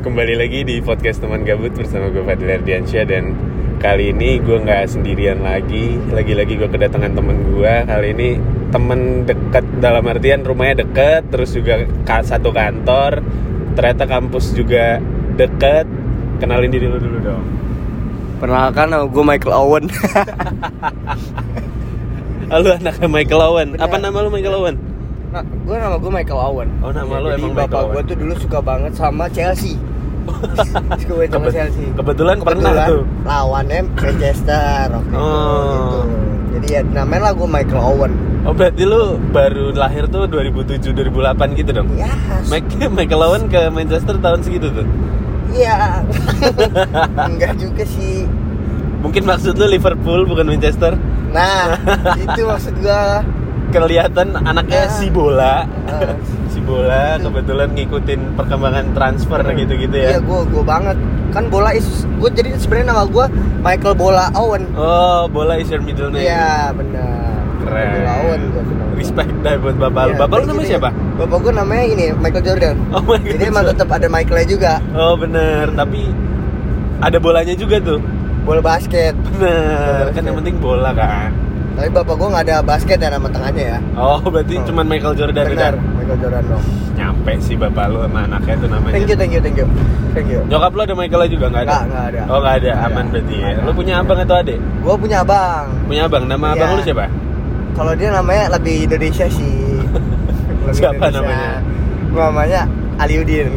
Kembali lagi di podcast teman gabut bersama gue Fadil Ardiansyah dan kali ini gue nggak sendirian lagi. Lagi-lagi gue kedatangan temen gue. Kali ini temen deket dalam artian rumahnya deket, terus juga satu kantor. Ternyata kampus juga deket. Kenalin diri lu dulu dong. Perkenalkan nama gue Michael Owen Halo anaknya Michael Owen. Bener. Apa nama lu Michael Owen? nah, Gue nama gue Michael Owen Oh, nama lu Jadi emang bapak gue tuh dulu suka banget sama Chelsea Banget sama Kebet- Chelsea kebetulan pernah tuh. lawannya Manchester waktu itu, Oh. gitu. Jadi ya namanya lah gue Michael Owen Oh berarti lu baru lahir tuh 2007 2008 gitu dong? Ya Mike, Michael Owen ke Manchester tahun segitu tuh. Iya Enggak juga sih Mungkin maksud lu Liverpool bukan Manchester. Nah itu maksud gue Kelihatan anaknya Ah. si bola. Ah. Bola kebetulan ngikutin perkembangan transfer gitu-gitu ya. Iya gue gue banget Kan bola is Gue jadi sebenarnya nama gue Michael Bola Owen Oh, bola is your middle name. Iya benar. Keren. Bola Owen gue. Respect dah buat bapak. Iya, Bapak lu namanya siapa? Bapak gue namanya ini Michael Jordan. Oh my god. Jadi emang tetap ada Michaelnya juga. Oh bener, tapi ada bolanya juga tuh. Bola basket. Bener, Bola kan yang penting bola kan. Tapi bapak gue nggak ada basket ya nama tengahnya ya. Oh, berarti Oh. cuman Michael Jordan Benar. Michael Jordan dong. Nyampe sih bapak lu sama anaknya tuh namanya. Thank you, thank you, thank you, thank you. Nyokap lu ada Michael juga nggak ada? Nggak, ada. Oh nggak ada, aman ada. berarti ya. Lu punya abang atau adik? Gue punya abang. Punya abang, nama Iya. abang lu siapa? Kalau dia namanya lebih Indonesia sih. Lebih Siapa Indonesia. namanya? Namanya Aliudin.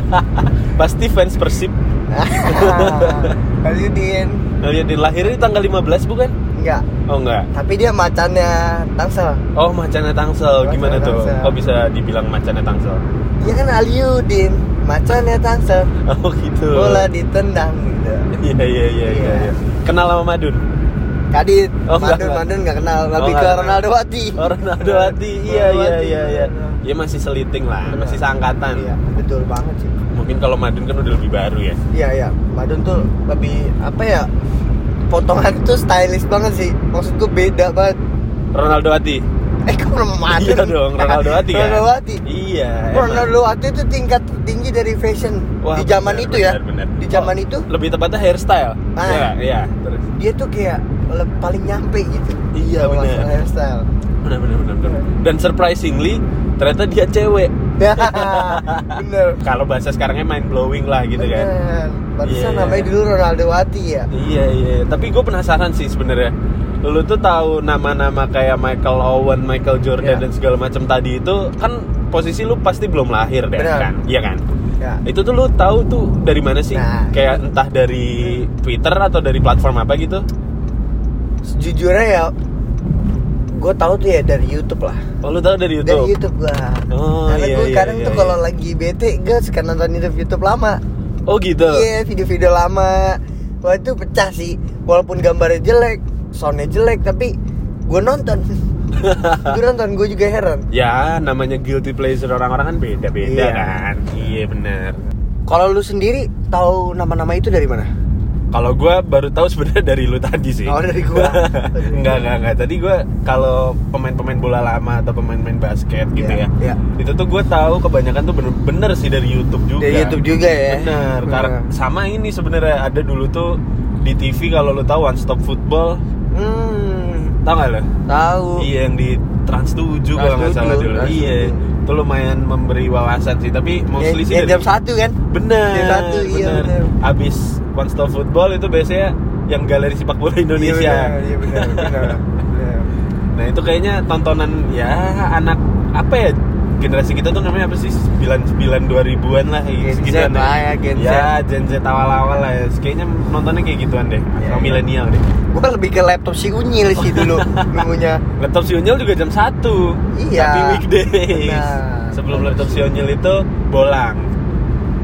Pasti fans Persib. Aliudin. Di lahirnya di tanggal 15 bukan? Enggak. Oh enggak. Tapi dia macannya Tangsel. Oh macannya Tangsel, Macannya gimana tuh? Tangsel. Kok bisa dibilang macannya Tangsel? Iya kan Aliudin, macannya Tangsel. Oh gitu. Bola ditendang gitu. Iya iya iya iya. Iya. iya. Kenal sama Madun? Kadit, Oh, Madun, enggak. Madun nggak kenal, lebih Oh, ke. Ronaldo Wati. Oh Ronaldo Hati, iya iya Wati, iya iya. Dia masih seliting lah, masih seangkatan. Iya, betul banget sih. Mungkin kalau Madun kan udah lebih baru ya. Iya iya, Madun tuh lebih apa ya? Potongan tuh stylish banget sih. Maksud gue beda banget. Ronaldo Hati. Eh kok Madun? Iya dong, Ronaldo Hati kan. Ronaldo Wati. Iya. Ronaldo Wati itu tingkat tinggi dari fashion Wah, di zaman benar, itu ya. benar. Di zaman Oh, itu lebih tepatnya hairstyle. Ah. Iya, iya. Terus. dia tuh kayak paling nyampe gitu. Iya, benar. hairstyle. Benar benar benar. benar. Dan surprisingly ternyata dia cewek. Bener. Kalau bahasa sekarangnya mind blowing lah gitu kan. Bener. Pantesan Iya. namanya dulu Ronaldo Wati ya. Iya iya. Tapi gue penasaran sih sebenarnya. Lu tuh tahu nama-nama kayak Michael Owen, Michael Jordan Iya. dan segala macam tadi itu kan posisi lu pasti belum lahir deh Benar. kan? Iya kan? Ya. Itu tuh lu tahu tuh dari mana sih? Nah. Kayak entah dari Twitter atau dari platform apa gitu? Sejujurnya ya gue tahu tuh ya dari YouTube lah. Oh lu tahu dari YouTube? Dari YouTube gua. Oh, Karena iya, gue iya, kadang iya, tuh iya. kalau lagi bete gue suka nonton YouTube YouTube lama. Oh gitu. Iya, video-video lama. Wah itu pecah sih. Walaupun gambarnya jelek, soundnya jelek, tapi gue nonton. gue nonton, gue juga heran. Ya, namanya guilty pleasure orang-orang kan beda-beda Iya. kan. Iya benar. Kalau lu sendiri tahu nama-nama itu dari mana? Kalau gue baru tahu sebenarnya dari lu tadi sih. Oh, dari gua. enggak enggak enggak. Tadi gue kalau pemain-pemain bola lama atau pemain-pemain basket gitu Iya, ya. iya. Itu tuh gue tahu kebanyakan tuh bener-bener sih dari YouTube juga. Dari YouTube juga ya. Bener. Karena sama ini sebenarnya ada dulu tuh di TV kalau lu tahu One Stop Football, Hmm, tahu nggak lo? tahu. Iya yang di Trans 7 Trans kalau nggak salah 7, dulu. Trans Iya. 7. Itu lumayan memberi wawasan sih, tapi mostly sih Yang dari jam satu kan? Bener, Jam satu, iya, bener. bener. Abis One Stop Football itu biasanya yang galeri sepak bola Indonesia. Iya benar, benar. benar. Nah itu kayaknya tontonan ya anak apa ya generasi kita tuh namanya apa sih 99 2000-an lah Gen Z lah ya, Gen Z. Ya Gen Z awal-awal lah ya. Kayaknya nontonnya kayak gituan deh. Iya, Atau iya. milenial deh. Gue lebih ke laptop si Unyil sih dulu nunggunya. Laptop si Unyil juga jam 1 Iya. Tapi weekdays Benar. Sebelum laptop si Unyil itu bolang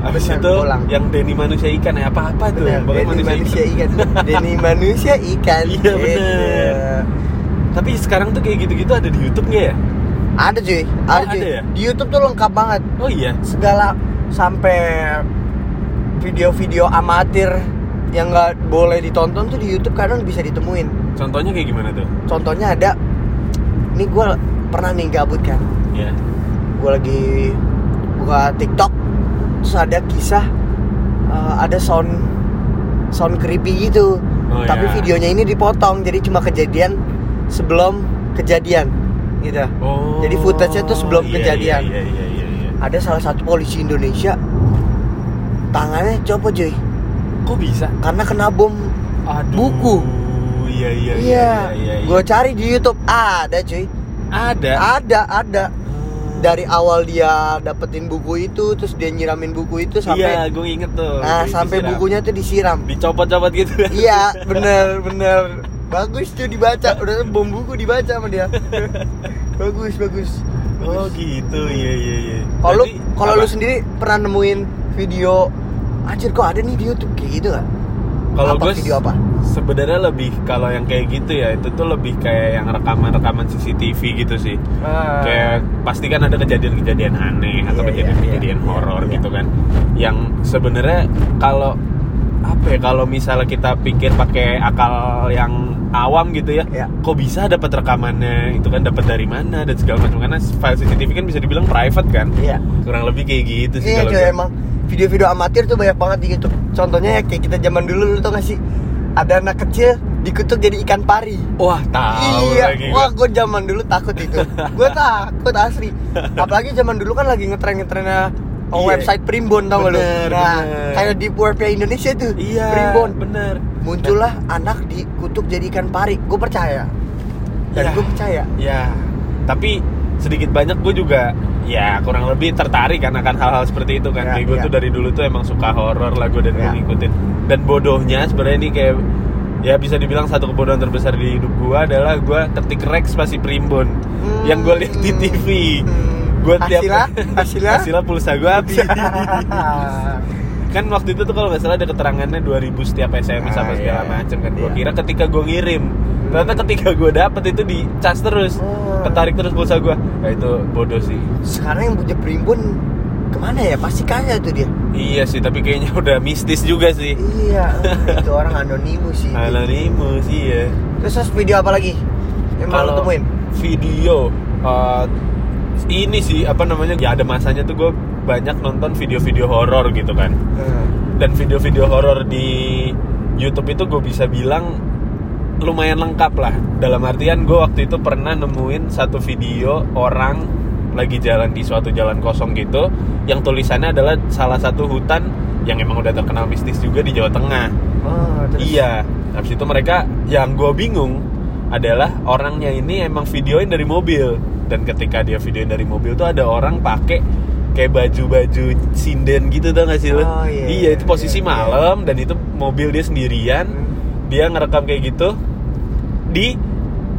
Habis Benar, itu bolang. yang Denny manusia ikan ya apa-apa tuh Benar, Pokoknya Denny manusia ikan. Denny manusia ikan. Iya, bener. Tapi sekarang tuh kayak gitu-gitu ada di Youtube nggak ya? Ada cuy, ada Oh, cuy. ada ya? Di YouTube tuh lengkap banget. Oh iya Segala sampai video-video amatir yang nggak boleh ditonton tuh di YouTube kadang bisa ditemuin. Contohnya kayak gimana tuh? Contohnya ada, ini gue pernah nih gabut kan, Ya gue lagi buka TikTok, terus ada kisah eh, ada sound sound creepy gitu. Oh, Tapi iya. videonya ini dipotong jadi cuma kejadian sebelum kejadian gitu. Oh. Jadi footage-nya tuh sebelum iya, kejadian. Iya, iya, iya, iya. Ada salah satu polisi Indonesia tangannya copot cuy Kok bisa? karena kena bom Aduh. Buku. Iya, iya, iya. Iya, iya, iya, iya. gue cari di YouTube ada cuy, ada. ada ada. Dari awal dia dapetin buku itu, terus dia nyiramin buku itu sampai, Iya, gue inget tuh. nah sampai disiram. bukunya tuh disiram. dicopot-copot gitu. iya, bener bener, bagus tuh dibaca, udah bom buku dibaca sama dia. bagus bagus. Oh gitu, iya iya iya. Kalau kalau lu sendiri pernah nemuin video, anjir kok ada nih di YouTube kayak gitu nggak? kalau gue video apa? Sebenarnya lebih kalau yang kayak gitu ya itu tuh lebih kayak yang rekaman-rekaman CCTV gitu sih. Kayak pasti kan ada kejadian-kejadian aneh atau Iya, kejadian-kejadian iya, iya, horor iya. gitu kan. Yang sebenarnya kalau apa ya kalau misalnya kita pikir pakai akal yang awam gitu ya, Iya. kok bisa dapat rekamannya itu kan dapat dari mana dan segala macam karena file CCTV kan bisa dibilang private kan. Iya. Kurang lebih kayak gitu sih Iya kalau cuy emang video-video amatir tuh banyak banget di YouTube. Contohnya ya kayak kita zaman dulu lu tau gak sih? Ada anak kecil dikutuk jadi ikan pari. Wah, tahu iya, lagi wah gua. gue zaman dulu takut itu. gue takut asli. Apalagi zaman dulu kan lagi ngetren-ngetrennya oh, Iya. website Primbon tau gak lu? Nah, bener. kayak di WP Indonesia tuh. Iya, Primbon. bener. Muncullah anak dikutuk jadi ikan pari. Gue percaya. Dan Iya. gue percaya. Ya, tapi sedikit banyak gue juga ya kurang lebih tertarik kan akan hal-hal seperti itu kan. Ya, Kayak gue ya. tuh dari dulu tuh emang suka horor lah gue dan gue Ya. ngikutin. Dan bodohnya sebenarnya ini kayak ya bisa dibilang satu kebodohan terbesar di hidup gue adalah gue ketik Rex pasti primbon Hmm. yang gue lihat di TV. Hmm. Gue tiap Hasilnya? Hasilnya? hasilnya pulsa gue habis. kan waktu itu tuh kalau nggak salah ada keterangannya 2000 setiap SMS Ah, apa segala iya. macam kan gue Iya. kira ketika gue ngirim ternyata ketika gue dapet itu di cas terus Oh. ketarik terus pulsa gue nah itu bodoh sih Sekarang yang punya Primbon ke mana ya? Pasti kaya tuh dia. iya sih tapi kayaknya udah mistis juga sih Iya, itu orang anonimus sih. anonimus sih ya Terus video apa lagi? Yang kalau temuin? video eh, ini sih apa namanya ya ada masanya tuh gue banyak nonton video-video horor gitu kan dan video-video horor di YouTube itu gue bisa bilang lumayan lengkap lah dalam artian gue waktu itu pernah nemuin satu video orang lagi jalan di suatu jalan kosong gitu yang tulisannya adalah salah satu hutan yang emang udah terkenal mistis juga di Jawa Tengah Oh, terus? iya habis itu mereka yang gue bingung adalah orangnya ini emang videoin dari mobil dan ketika dia videoin dari mobil tuh ada orang pakai kayak baju-baju sinden gitu tau gak sih lo? Oh, iya, iya itu iya, posisi iya. malam dan itu mobil dia sendirian Hmm. Dia ngerekam kayak gitu di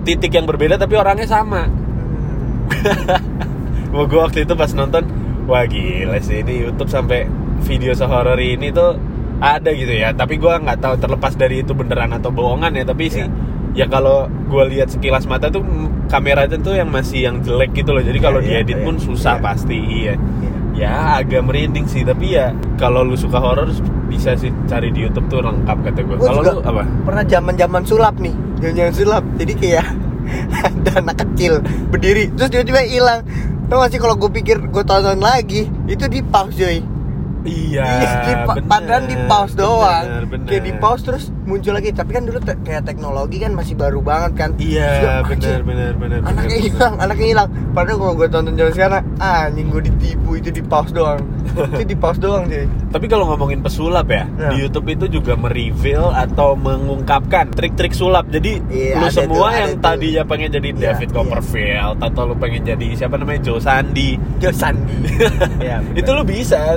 titik yang berbeda tapi orangnya sama Wah gue waktu itu pas nonton Wah gila sih ini Youtube sampai video sehoror ini tuh ada gitu ya Tapi gue nggak tahu terlepas dari itu beneran atau bohongan ya Tapi sih ya kalau gue lihat sekilas mata tuh mm, kameranya tuh yang masih yang jelek gitu loh Jadi kalau Iya, iya, diedit iya. pun susah Iya. pasti iya Iya. Ya agak merinding sih tapi ya kalau lu suka horor bisa sih cari di YouTube tuh lengkap kata gue. Gua Kalau lu apa? Pernah zaman-zaman sulap nih, zaman-zaman sulap. Jadi kayak ada anak kecil berdiri terus tiba-tiba hilang. Tau gak sih kalau gue pikir gue tonton lagi itu di pause joy. Iya. di, pa- bener, padahal di pause doang. bener, bener. Kayak di pause terus muncul lagi. Tapi kan dulu te- kayak teknologi kan masih baru banget kan. Iya benar "Anjir, benar benar. Anaknya hilang, anaknya hilang. Padahal kalau gue tonton zaman sekarang, ah, anjing gue ditipu itu di pause doang. itu di pause doang jadi. Tapi kalau ngomongin pesulap ya, Ya. di YouTube itu juga mereveal atau mengungkapkan trik-trik sulap. Jadi Iya, lu semua ada yang tuh. tadinya pengen jadi Iya, David iya. Copperfield atau lu pengen jadi siapa namanya Joe Sandi, Jo Sandi. ya, itu lu bisa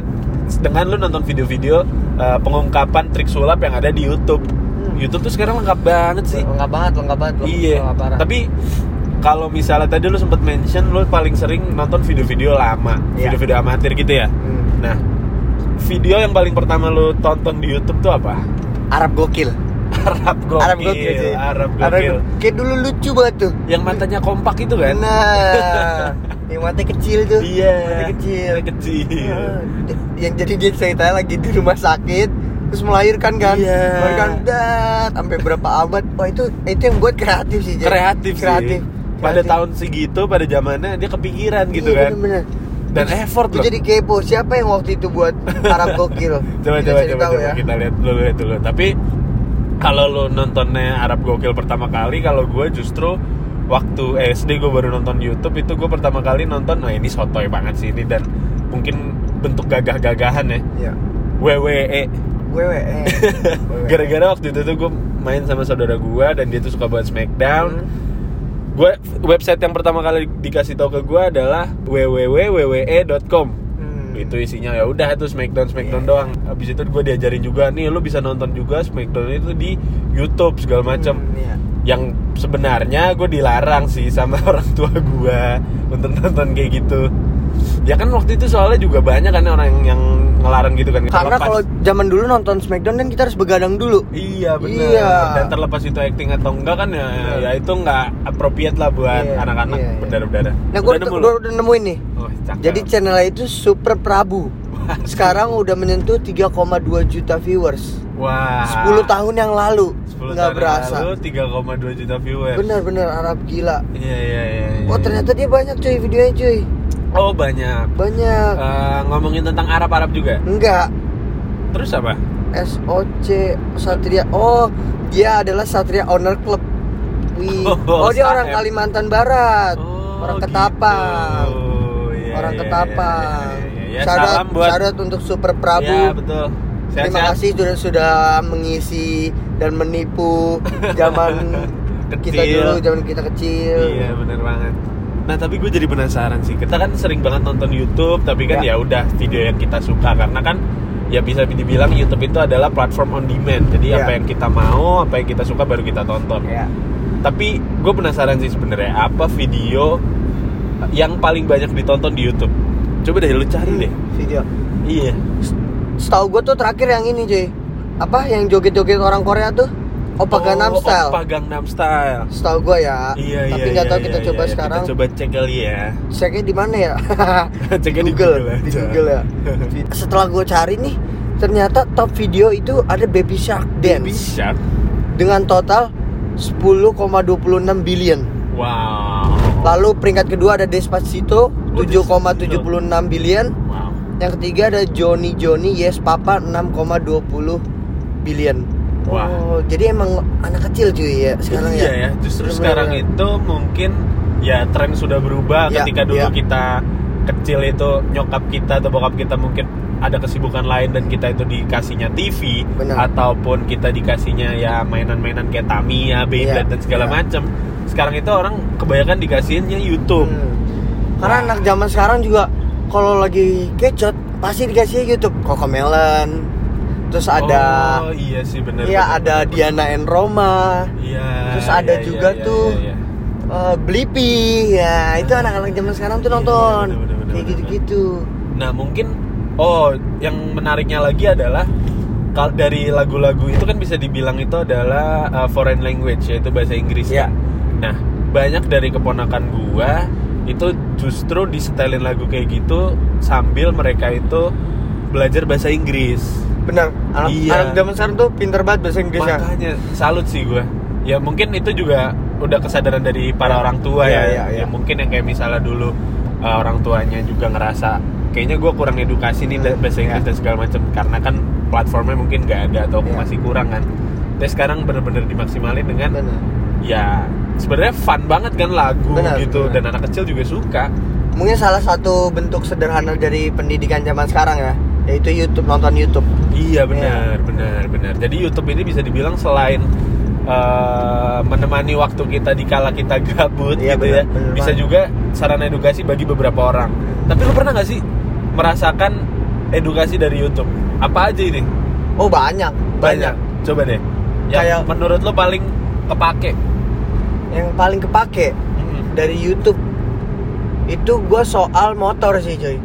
dengan lu nonton video-video uh, pengungkapan trik sulap yang ada di YouTube. Hmm. YouTube tuh sekarang lengkap banget sih. lengkap banget, lengkap banget. lengkap- Iya. lengkap. Tapi kalau misalnya tadi lu sempat mention lu paling sering nonton video-video lama, Iya. video-video amatir gitu ya. Hmm. Nah, video yang paling pertama lu tonton di YouTube tuh apa? Arab gokil. Arab gokil. Arab gokil sih. Arab gokil. Kayak dulu lucu banget tuh. Yang matanya kompak itu kan? Nah, yang mata kecil tuh. Iya. Mata kecil. Mata kecil. Ah, yang jadi dia ceritanya lagi di rumah sakit terus melahirkan kan Iya. melahirkan dat sampai berapa abad wah itu itu yang buat kreatif sih. Kreatif, kreatif sih. Pada Kreatif. tahun segitu, pada zamannya dia kepikiran gitu Iya, kan. bener-bener. dan effort loh jadi kepo siapa yang waktu itu buat Arab Gokil coba Kita coba coba, ya. kita lihat dulu lihat dulu tapi kalau lu nontonnya Arab Gokil pertama kali kalau gue justru waktu SD gue baru nonton YouTube itu gue pertama kali nonton nah ini sotoy banget sih ini dan mungkin bentuk gagah-gagahan ya. Iya. WWE WWE gara-gara waktu itu tuh gue main sama saudara gue dan dia tuh suka buat Smackdown. Hmm. gue website yang pertama kali dikasih tahu ke gue adalah www.wwe.com. itu isinya ya udah tuh Smackdown Smackdown Iya. doang habis itu gue diajarin juga nih lu bisa nonton juga Smackdown itu di YouTube segala macam Hmm, iya. yang sebenarnya gue dilarang sih sama orang tua gue untuk nonton kayak gitu ya kan waktu itu soalnya juga banyak kan orang yang, yang ngelarang gitu kan Karena Terlepas- kalau zaman dulu nonton Smackdown kan kita harus begadang dulu Iya benar. Iya. Dan terlepas itu acting atau enggak kan ya, ya itu nggak appropriate lah buat Iya, anak-anak iya, iya. berdarah-darah. Nah gue Udah nemuin nih Oh, cakep. Jadi channelnya itu Super Prabu Sekarang udah menyentuh 3,2 juta viewers wah. 10 tahun yang lalu 10 nggak tahun berasa Lalu 3,2 juta viewers. Bener-bener Arab gila Iya iya iya. iya. Oh ternyata dia banyak cuy videonya cuy Oh banyak. Banyak Eh, ngomongin tentang Arab-Arab juga. Enggak Terus apa? SOC Satria Oh dia adalah Satria Owner Club Wih. Oh, Oh, dia orang. Kalimantan Barat Oh, Orang gitu. Ketapang Iya, Orang iya, Ketapang iya, iya, iya. Syarat, Salam buat syarat untuk Super Prabu Iya, betul. Terima Sehat-sehat. kasih sudah sudah mengisi dan menipu zaman kita Kecil. dulu, zaman kita kecil. Iya bener banget. Nah tapi gue jadi penasaran sih. Kita kan sering banget nonton YouTube, tapi kan Ya. ya udah video yang kita suka karena kan ya bisa dibilang YouTube itu adalah platform on demand. Jadi Ya. apa yang kita mau, apa yang kita suka baru kita tonton. Ya. Tapi gue penasaran sih sebenarnya apa video yang paling banyak ditonton di YouTube. Coba deh lu cari deh. Video. Iya. Setahu gue tuh terakhir yang ini, cuy. Apa yang joget-joget orang Korea tuh? Gangnam Oh, Style. Oppa Gangnam Style. Setahu gue ya. Iya Tapi iya. nggak iya, tahu kita iya, coba iya. sekarang. Kita coba cek kali ya. Ceknya di mana ya? Ceknya di Google, Google di. Google ya. Setelah gue cari nih, ternyata top video itu ada Baby Shark Dance Bisa. dengan total 10,26 billion. Wow. Lalu peringkat kedua ada Despacito 7,76 billion. Yang ketiga ada Johnny Johnny Yes Papa 6,20 billion. Wah. Oh, jadi emang anak kecil cuy ya sekarang iya ya. ya. Justru Bener-bener. sekarang itu mungkin ya tren sudah berubah Ya, ketika dulu ya. kita kecil itu nyokap kita atau bokap kita mungkin ada kesibukan lain dan kita itu dikasihnya TV Benar. ataupun kita dikasihnya ya mainan-mainan kayak Tamiya, Beyblade Iya, dan segala iya. macam. Sekarang itu orang kebanyakan dikasihinnya YouTube. Hmm. Karena anak zaman sekarang juga kalau lagi kecot pasti dikasih YouTube Cocomelon. Terus ada Oh iya sih benar. Iya ada benar. Diana and Roma, Iya. Terus ada iya, juga iya, tuh iya, iya. eh, Blippi, ya itu anak-anak zaman sekarang tuh Iya, nonton bener, bener, bener, kayak bener. gitu-gitu. Nah mungkin oh yang menariknya lagi adalah kal- dari lagu-lagu itu kan bisa dibilang itu adalah uh, foreign language yaitu bahasa Inggris Iya. kan. Nah banyak dari keponakan gua itu justru disetelin lagu kayak gitu sambil mereka itu belajar bahasa Inggris. Benar. Anak, Iya. anak zaman sekarang tuh pinter banget bahasa Inggrisnya. Makanya salut sih gua. Ya mungkin itu juga udah kesadaran dari para Iya. orang tua Iya, ya. iya, iya. Ya mungkin yang kayak misalnya dulu uh, orang tuanya juga ngerasa kayaknya gua kurang edukasi nih da- bahasa Inggris Iya. dan segala macam karena kan platformnya mungkin nggak ada atau Iya. masih kurang kan. Tapi sekarang bener-bener dimaksimalin dengan Benar. ya sebenarnya fun banget kan lagu Benar, gitu benar. dan anak kecil juga suka. Mungkin salah satu bentuk sederhana dari pendidikan zaman sekarang ya, yaitu YouTube nonton YouTube. Iya benar, benar, benar. Jadi YouTube ini bisa dibilang selain eh, menemani waktu kita di kala kita gabut Iya, gitu benar, ya, benar bisa banget. juga sarana edukasi bagi beberapa orang. Tapi lu pernah nggak sih merasakan edukasi dari YouTube? Apa aja ini? Oh banyak, Banyak. Coba deh. Yang Kayak- menurut lu paling kepake? Yang paling kepake Mm-mm. dari YouTube itu gue soal motor sih coy.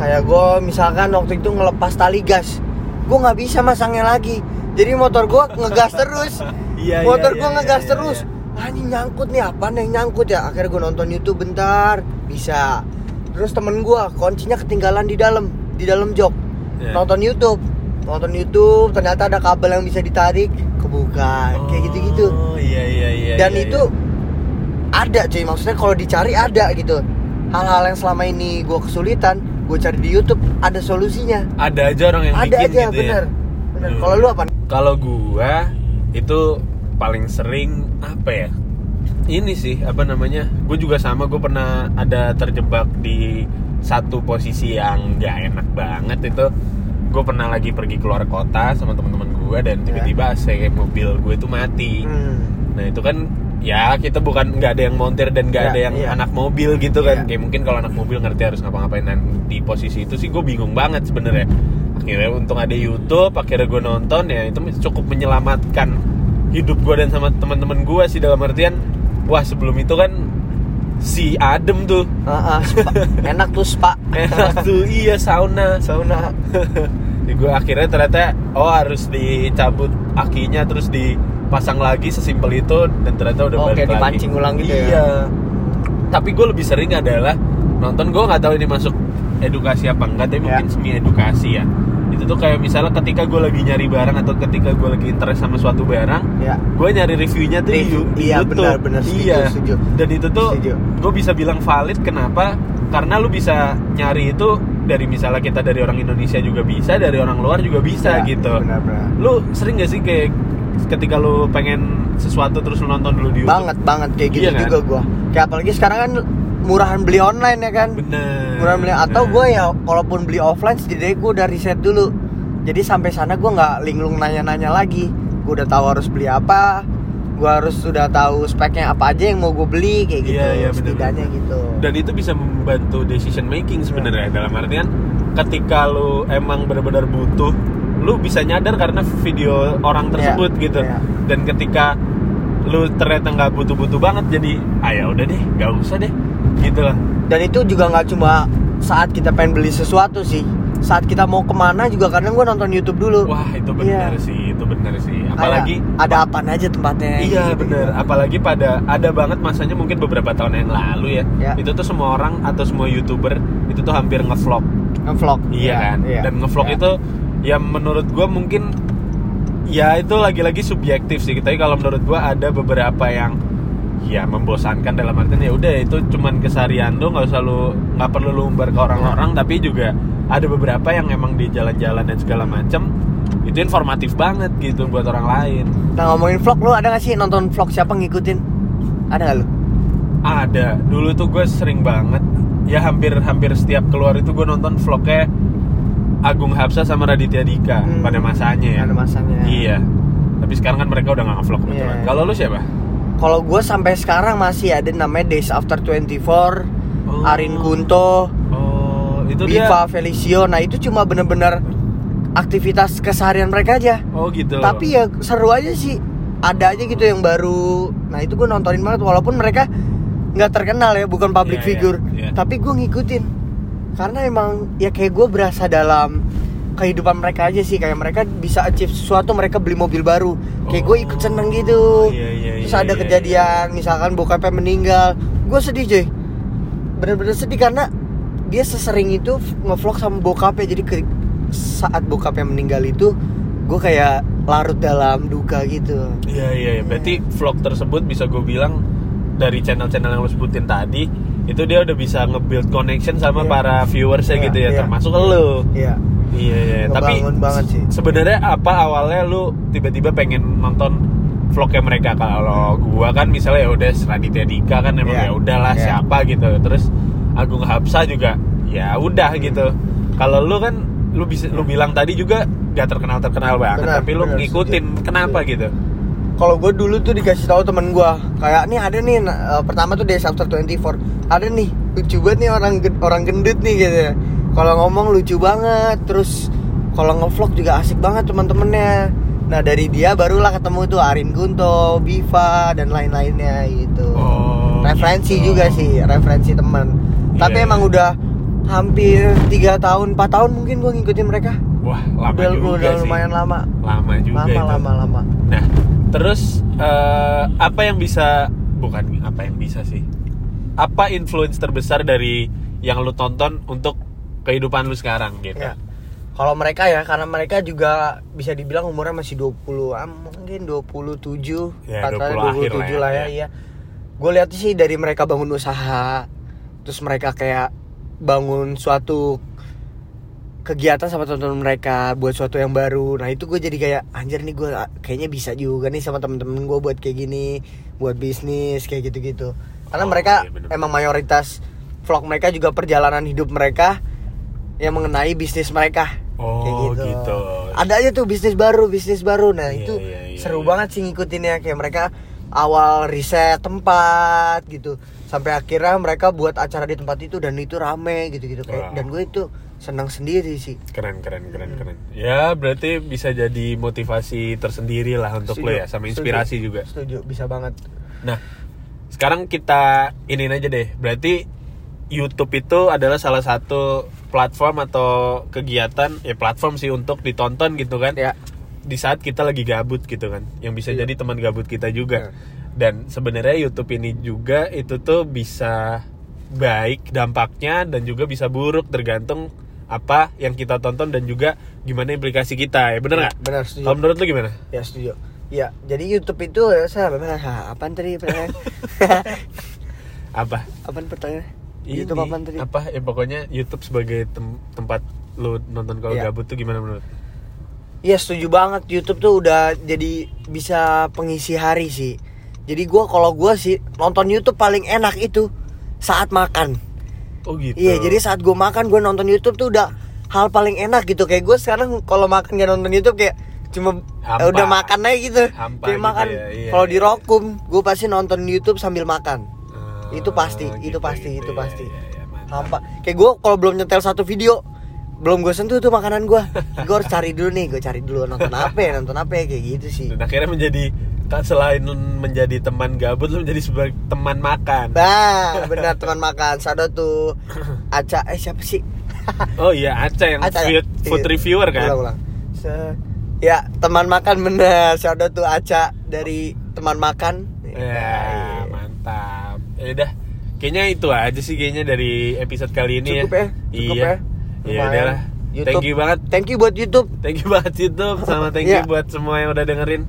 Kayak gue misalkan waktu itu ngelepas tali gas, gue nggak bisa masangnya lagi. Jadi motor gue ngegas terus. Iya, motor iya, gue iya, ngegas iya, terus. iya. Ah, ini nyangkut nih apa nih yang nyangkut ya? Akhirnya gue nonton YouTube bentar, bisa. Terus temen gue kuncinya ketinggalan di dalam, di dalam jok. Iya. Nonton YouTube, nonton YouTube, ternyata ada kabel yang bisa ditarik, kebuka, kayak gitu-gitu. Oh iya iya iya. Dan iya, itu ada cuy, maksudnya kalau dicari ada gitu. hal-hal yang selama ini gue kesulitan gue cari di YouTube ada solusinya ada aja orang yang ada bikin aja gitu bener ya bener Hmm. kalau lu apa Kalau gua itu paling sering apa ya? Ini sih apa namanya? Gue juga sama. Gue pernah ada terjebak di satu posisi yang gak enak banget itu. Gue pernah lagi pergi keluar kota sama teman-teman gue dan tiba-tiba AC mobil gue itu mati. Hmm. Nah itu kan ya kita bukan nggak ada yang montir dan nggak Iya, ada yang iya. anak mobil gitu kan. Iya. Kayak mungkin kalau anak mobil ngerti harus ngapa-ngapain dan di posisi itu sih gue bingung banget sebenarnya. Akhirnya untung ada YouTube, akhirnya gue nonton ya itu cukup menyelamatkan hidup gue dan sama teman-teman gue sih dalam artian wah sebelum itu kan si Adem tuh ah, spa. enak tuh spa enak tuh iya sauna sauna di gue akhirnya ternyata oh harus dicabut akinya terus dipasang lagi sesimpel itu dan ternyata udah Oh, balik kayak lagi. dipancing ulang gitu ya? iya. Tapi gue lebih sering adalah nonton gue nggak tahu ini masuk edukasi apa enggak tapi Ya. mungkin semi edukasi ya. Itu tuh kayak misalnya ketika gue lagi nyari barang atau ketika gue lagi interest sama suatu barang ya gue nyari reviewnya tuh Review, di iya, YouTube benar, benar, setuju, iya. setuju. dan itu tuh gue bisa bilang valid. Kenapa? Karena lu bisa nyari itu dari misalnya kita dari orang Indonesia juga bisa dari orang luar juga bisa Ya, gitu. benar-benar lu sering gak sih kayak ketika lu pengen sesuatu terus lu nonton dulu di YouTube. Banget banget. Kayak gitu Iya kan? juga gua. Kayak apalagi sekarang kan murahan beli online ya kan? Bener. Murahan beli atau Nah. gue ya kalaupun beli offline setidaknya gue udah riset dulu. Jadi sampai sana gue nggak linglung nanya-nanya lagi. Gue udah tahu harus beli apa. Gue harus sudah tahu speknya apa aja yang mau gue beli kayak gitu. Iya, iya, bener, setidaknya bener. gitu. Dan itu bisa membantu decision making sebenarnya. Iya. dalam artian ketika lu emang benar-benar butuh lu bisa nyadar karena video orang tersebut Iya, gitu iya. dan ketika lu ternyata nggak butuh-butuh banget jadi ah ya udah deh nggak usah deh gitu lah dan itu juga nggak cuma saat kita pengen beli sesuatu sih saat kita mau ke mana juga kadang gue nonton YouTube dulu wah itu benar Iya. sih itu benar sih apalagi ada apa aja tempatnya Iya gitu. bener, apalagi pada ada banget masanya mungkin beberapa tahun yang lalu ya. Ya. Itu tuh semua orang atau semua youtuber itu tuh hampir ngevlog, ngevlog iya kan? iya. Dan ngevlog Iya. itu ya menurut gua mungkin ya itu lagi-lagi subjektif sih. Tapi kalau menurut gua ada beberapa yang ya membosankan dalam artian ya udah itu cuman keseharian lo nggak usah lu nggak perlu lu umbar ke orang-orang tapi juga ada beberapa yang emang di jalan-jalan dan segala macem itu informatif banget gitu buat orang lain Nah ngomongin vlog lu ada gak sih nonton vlog siapa ngikutin? Ada gak lu? Ada. Dulu tuh gue sering banget. Ya hampir-hampir setiap keluar itu gue nonton vlognya Agung Hapsa sama Raditya Dika Hmm. pada masanya ya. Ada masanya. Iya. Tapi sekarang kan mereka udah gak nge-vlog kebetulan. Iya. Kalau lu siapa? Kalau gue sampai sekarang masih ada namanya Days After 24 Oh. Arin Kunto Oh, itu Viva dia. Felicio Nah itu cuma bener-bener aktivitas keseharian mereka aja Oh gitu. Tapi ya seru aja sih Ada aja gitu yang baru Nah itu gue nontonin banget Walaupun mereka nggak terkenal ya Bukan public Iya, iya, figure iya. Tapi gue ngikutin Karena emang ya kayak gue berasa dalam kehidupan mereka aja sih. Kayak mereka bisa achieve sesuatu Mereka beli mobil baru. Kayak gue ikut seneng gitu. Iya, iya, Terus iya, ada iya, kejadian Misalkan bokapnya meninggal. Gue sedih cuy. Bener-bener sedih karena Dia sesering itu ngevlog sama bokapnya. Jadi ke, saat bokapnya meninggal itu Gue kayak larut dalam duka gitu. Iya iya, iya. berarti vlog tersebut bisa gue bilang dari channel-channel yang lu sebutin tadi itu dia udah bisa nge-build connection sama Iya. para viewersnya Iya, gitu ya, iya. termasuk lu. Iya Iya iya, tapi Ngebangun banget sih. Sebenarnya apa awalnya lu tiba-tiba pengen nonton vlognya mereka kalau gua kan misalnya ya udah Raditya Dika kan emang Iya. ya udahlah Iya. siapa gitu. Terus Agung Hapsa juga ya udah gitu. Kalau lu kan lu bisa lu bilang tadi juga gak terkenal terkenal banget Benar, tapi lu benar, ngikutin setuju. kenapa gitu? Kalau gue dulu tuh dikasih tahu temen gue kayak nih ada nih eh, pertama tuh Days After 24 ada nih lucu banget nih orang orang gendut nih gitu ya kalau ngomong lucu banget terus kalau ngevlog juga asik banget teman-temannya nah dari dia barulah ketemu tuh Arin Gunto, Biva dan lain-lainnya gitu Oh, referensi gitu. juga sih referensi teman tapi Iya, emang iya. udah hampir tiga tahun 4 tahun mungkin gue ngikutin mereka Wah, lama udah, juga udah sih. lumayan lama Lama juga lama itu. lama lama Nah, terus eh, apa yang bisa bukan apa yang bisa sih? Apa influence terbesar dari yang lu tonton untuk kehidupan lu sekarang gitu? Ya. Kalau mereka ya karena mereka juga bisa dibilang umurnya masih 20 ah, mungkin 27 Ya, 20 katakanlah akhir lah ya, lah ya, ya. iya. Gue lihat sih dari mereka bangun usaha terus mereka kayak bangun suatu kegiatan sama teman-teman mereka buat suatu yang baru. Nah itu gue jadi kayak anjir nih gue kayaknya bisa juga nih sama temen-temen gue buat kayak gini buat bisnis kayak gitu-gitu. Karena Oh, mereka iya bener-bener. emang mayoritas vlog mereka juga perjalanan hidup mereka yang mengenai bisnis mereka. Oh, kayak gitu. ada aja tuh bisnis baru bisnis baru. Nah Iya, itu iya, iya, seru iya. banget sih ngikutinnya. Kayak mereka awal riset tempat gitu sampai akhirnya mereka buat acara di tempat itu dan itu rame gitu gitu kayak Wow. dan gue itu senang sendiri sih Keren, keren, keren, keren. Ya, berarti bisa jadi motivasi tersendiri lah untuk lo Setuju, ya, sama setuju, inspirasi juga. setuju bisa banget Nah, sekarang kita ini aja deh. Berarti YouTube itu adalah salah satu platform atau kegiatan ya platform sih untuk ditonton gitu kan. ya Di saat kita lagi gabut gitu kan. Yang bisa Iya. jadi teman gabut kita juga. Ya. Dan sebenarnya YouTube ini juga itu tuh bisa baik dampaknya dan juga bisa buruk tergantung apa yang kita tonton dan juga gimana implikasi kita ya bener nggak? benar setuju Kalau menurut lu gimana? ya setuju ya jadi YouTube itu ya saya apaan tadi pertanyaan Apa? apaan pertanyaan Ini, YouTube apaan tadi apa ya pokoknya YouTube sebagai tem- tempat lu nonton kalau Iya. gabut tuh gimana menurut? Iya setuju banget YouTube tuh udah jadi bisa pengisi hari sih. Jadi gua kalau gua sih nonton YouTube paling enak itu saat makan. Oh gitu. Iya jadi saat gua makan gua nonton YouTube tuh udah hal paling enak gitu kayak gue sekarang kalau makan gak nonton YouTube kayak cuma Hampa. eh, udah makan aja gitu. Hampa kayak gitu makan ya, iya, kalau di iya. Rokum gue pasti nonton YouTube sambil makan. Ah, itu pasti, itu gitu, pasti, gitu. itu Iya, pasti. iya, iya. Hampa. Kayak gue kalau belum nyetel satu video belum gue sentuh tuh makanan gue. gue harus cari dulu nih, gue cari dulu nonton apa ya, nonton apa ya kayak gitu sih. Dan akhirnya menjadi tak selain menjadi teman gabut lu menjadi sebagai teman makan. Nah, benar teman makan. Sado tuh Aca eh siapa sih? Oh iya, Aca yang Aca, food, food iya. reviewer kan? Ulang, ulang. Se- ya, teman makan bener. Sado tuh Aca dari teman makan. Ya, mantap. Ya udah. Kayaknya itu aja sih kayaknya dari episode kali ini Cukup ya, cukup iya. ya. Iya, udahlah. YouTube. Thank you banget. Thank you buat YouTube. Thank you banget YouTube sama thank you Iya. buat semua yang udah dengerin.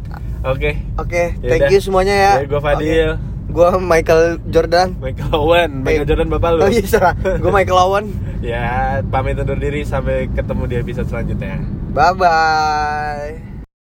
Oke. Oke, Yaudah. thank you semuanya ya. Ya, gua Fadil. Oke. Gua Michael Jordan. Michael Owen, Michael Eh, Jordan bapak lu. Oh iya, salah. Gua Michael Owen. Ya, pamit undur diri sampai ketemu di episode selanjutnya. Bye bye.